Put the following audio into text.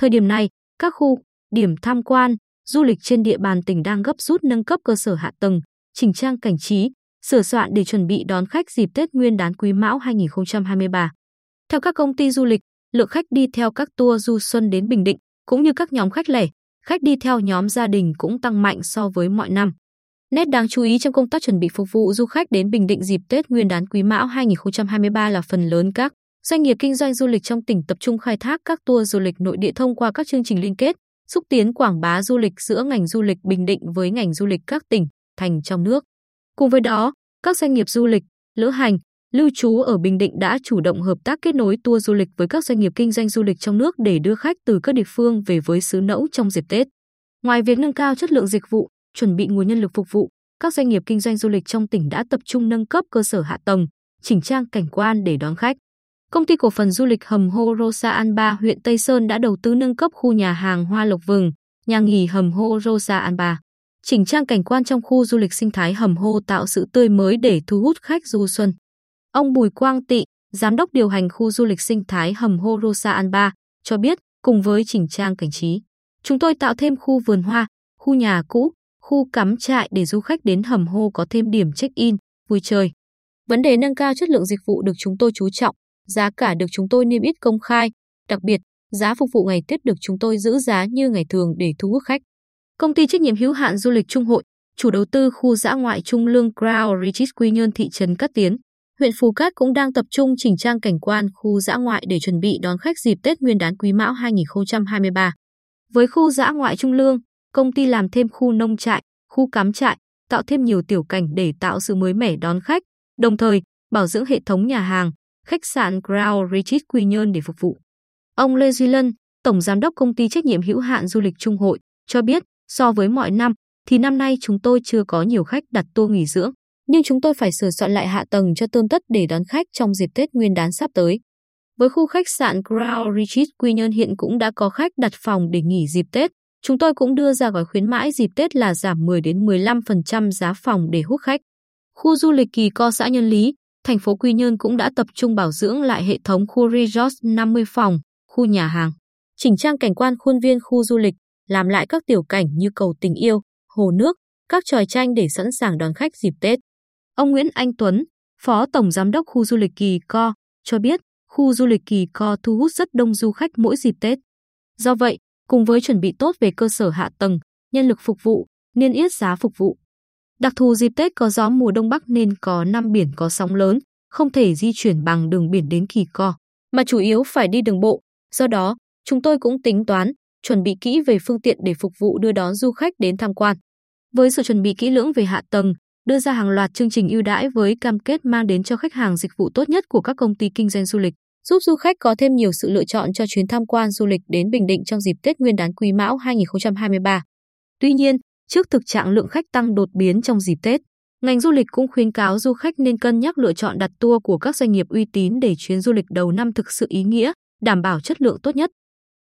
Thời điểm này, các khu, điểm tham quan, du lịch trên địa bàn tỉnh đang gấp rút nâng cấp cơ sở hạ tầng, chỉnh trang cảnh trí, sửa soạn để chuẩn bị đón khách dịp Tết Nguyên đán Quý Mão 2023. Theo các công ty du lịch, lượng khách đi theo các tour du xuân đến Bình Định cũng như các nhóm khách lẻ, khách đi theo nhóm gia đình cũng tăng mạnh so với mọi năm. Nét đáng chú ý trong công tác chuẩn bị phục vụ du khách đến Bình Định dịp Tết Nguyên đán Quý Mão 2023 là phần lớn các doanh nghiệp kinh doanh du lịch trong tỉnh tập trung khai thác các tour du lịch nội địa thông qua các chương trình liên kết, xúc tiến quảng bá du lịch giữa ngành du lịch Bình Định với ngành du lịch các tỉnh, thành trong nước. Cùng với đó, các doanh nghiệp du lịch, lữ hành, lưu trú ở Bình Định đã chủ động hợp tác kết nối tour du lịch với các doanh nghiệp kinh doanh du lịch trong nước để đưa khách từ các địa phương về với xứ Nẫu trong dịp Tết. Ngoài việc nâng cao chất lượng dịch vụ, chuẩn bị nguồn nhân lực phục vụ, các doanh nghiệp kinh doanh du lịch trong tỉnh đã tập trung nâng cấp cơ sở hạ tầng, chỉnh trang cảnh quan để đón khách. Công ty cổ phần du lịch Hầm Hô Rosa An Ba huyện Tây Sơn đã đầu tư nâng cấp khu nhà hàng Hoa Lộc Vừng, nhà nghỉ Hầm Hô Rosa An Ba. Chỉnh trang cảnh quan trong khu du lịch sinh thái Hầm Hô tạo sự tươi mới để thu hút khách du xuân. Ông Bùi Quang Tị, giám đốc điều hành khu du lịch sinh thái Hầm Hô Rosa An Ba, cho biết cùng với chỉnh trang cảnh trí, chúng tôi tạo thêm khu vườn hoa, khu nhà cũ, khu cắm trại để du khách đến Hầm Hô có thêm điểm check-in, vui chơi. Vấn đề nâng cao chất lượng dịch vụ được chúng tôi chú trọng, giá cả được chúng tôi niêm yết công khai, đặc biệt, giá phục vụ ngày Tết được chúng tôi giữ giá như ngày thường để thu hút khách. Công ty trách nhiệm hữu hạn du lịch Trung Hội, chủ đầu tư khu dã ngoại Trung Lương Crown Retreat Quy Nhơn thị trấn Cát Tiến, huyện Phù Cát cũng đang tập trung chỉnh trang cảnh quan khu dã ngoại để chuẩn bị đón khách dịp Tết Nguyên đán Quý Mão 2023. Với khu dã ngoại Trung Lương, công ty làm thêm khu nông trại, khu cắm trại, tạo thêm nhiều tiểu cảnh để tạo sự mới mẻ đón khách, đồng thời bảo dưỡng hệ thống nhà hàng, khách sạn Crown Retreat Quy Nhơn để phục vụ. Ông Lê Duy Lân, Tổng Giám đốc Công ty Trách nhiệm hữu hạn Du lịch Trung Hội, cho biết so với mọi năm thì năm nay chúng tôi chưa có nhiều khách đặt tour nghỉ dưỡng, nhưng chúng tôi phải sửa soạn lại hạ tầng cho tươm tất để đón khách trong dịp Tết Nguyên đán sắp tới. Với khu khách sạn Crown Retreat Quy Nhơn hiện cũng đã có khách đặt phòng để nghỉ dịp Tết. Chúng tôi cũng đưa ra gói khuyến mãi dịp Tết là giảm 10 đến 15% giá phòng để hút khách. Khu du lịch Kỳ Co xã Nhân Lý, thành phố Quy Nhơn cũng đã tập trung bảo dưỡng lại hệ thống khu resort 50 phòng, khu nhà hàng, chỉnh trang cảnh quan khuôn viên khu du lịch, làm lại các tiểu cảnh như cầu tình yêu, hồ nước, các tròi tranh để sẵn sàng đón khách dịp Tết. Ông Nguyễn Anh Tuấn, Phó Tổng Giám đốc khu du lịch Kỳ Co, cho biết khu du lịch Kỳ Co thu hút rất đông du khách mỗi dịp Tết. Do vậy, cùng với chuẩn bị tốt về cơ sở hạ tầng, nhân lực phục vụ, niên yết giá phục vụ. Đặc thù dịp Tết có gió mùa đông bắc nên có năm biển có sóng lớn, không thể di chuyển bằng đường biển đến Kỳ Co, mà chủ yếu phải đi đường bộ. Do đó, chúng tôi cũng tính toán, chuẩn bị kỹ về phương tiện để phục vụ đưa đón du khách đến tham quan. Với sự chuẩn bị kỹ lưỡng về hạ tầng, đưa ra hàng loạt chương trình ưu đãi với cam kết mang đến cho khách hàng dịch vụ tốt nhất của các công ty kinh doanh du lịch, giúp du khách có thêm nhiều sự lựa chọn cho chuyến tham quan du lịch đến Bình Định trong dịp Tết Nguyên đán Quý Mão 2023. Tuy nhiên, trước thực trạng lượng khách tăng đột biến trong dịp Tết, ngành du lịch cũng khuyến cáo du khách nên cân nhắc lựa chọn đặt tour của các doanh nghiệp uy tín để chuyến du lịch đầu năm thực sự ý nghĩa, đảm bảo chất lượng tốt nhất.